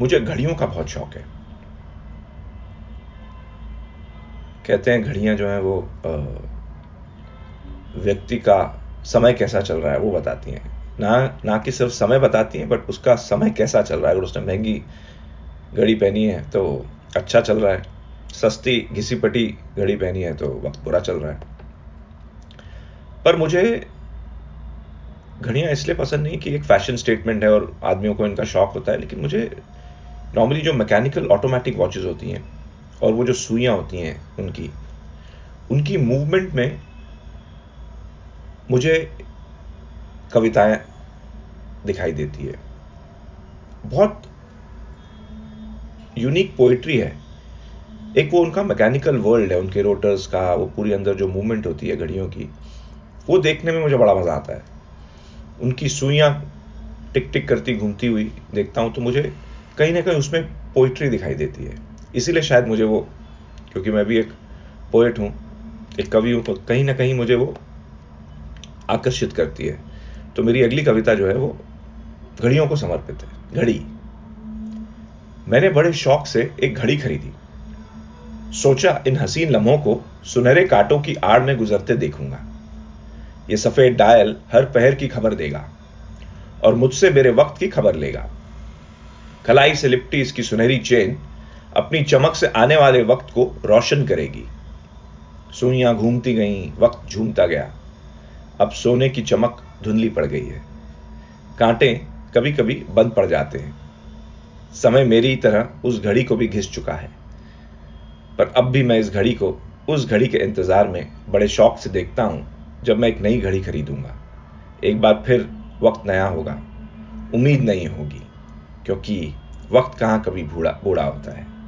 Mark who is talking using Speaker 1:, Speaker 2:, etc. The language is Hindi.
Speaker 1: मुझे घड़ियों का बहुत शौक है। कहते हैं घड़ियाँ जो हैं वो व्यक्ति का समय कैसा चल रहा है वो बताती हैं। ना ना कि सिर्फ़ समय बताती हैं, बट उसका समय कैसा चल रहा है। अगर उसने महँगी घड़ी पहनी है तो अच्छा चल रहा है। सस्ती घिसी पटी घड़ी पहनी है तो वक्त बुरा चल रहा है। पर मुझे घड़ियाँ इसलिए पसंद नहीं कि एक फ़ैशन स्टेटमेंट है और आदमियों को इनका शौक होता है, लेकिन मुझे नॉर्मली जो मैकेनिकल ऑटोमेटिक वॉचेस होती हैं, और वो जो सुइयाँ होती हैं उनकी उनकी मूवमेंट में मुझे कविताएँ दिखाई देती है। बहुत यूनिक पोइट्री है। एक वो उनका मैकेनिकल वर्ल्ड है, उनके रोटर्स का, वो पूरी अंदर जो मूवमेंट होती है घड़ियों की, वो देखने में मुझे बड़ा मज़ा आता है। उनकी सुइयाँ टिक टिक करती, घूमती हुई देखता हूँ तो मुझे कहीं ना कहीं उसमें पोइट्री दिखाई देती है। इसीलिए शायद मुझे वो, क्योंकि मैं भी एक पोएट हूँ, एक कवि हूँ तो कहीं ना कहीं मुझे वो आकर्षित करती है। तो मेरी अगली कविता जो है वो घड़ियों को समर्पित है, घड़ी। मैंने बड़े शौक से एक घड़ी खरीदी। सोचा इन हसीन लम्हों को सुनहरे कांटों की आड़ में गुजरते देखूँगा। ये सफ़ेद डायल हर पहर की खबर देगा और मुझसे मेरे वक्त की खबर लेगा। कलाई से लिपटी इसकी सुनहरी चेन अपनी चमक से आने वाले वक्त को रोशन करेगी। सुइयाँ घूमती गईं, वक्त झूमता गया। अब सोने की चमक धुंधली पड़ गई है। कांटे कभी कभी बंद पड़ जाते हैं। समय मेरी तरह उस घड़ी को भी घिस चुका है। पर अब भी मैं इस घड़ी को, उस घड़ी के इंतज़ार में बड़े शौक से देखता हूँ, जब मैं एक नई घड़ी खरीदूँगा। एक बार फिर वक्त नया होगा। उम्मीद नहीं होगी। क्योंकि वक्त कहाँ कभी बूढ़ा बूढ़ा होता है।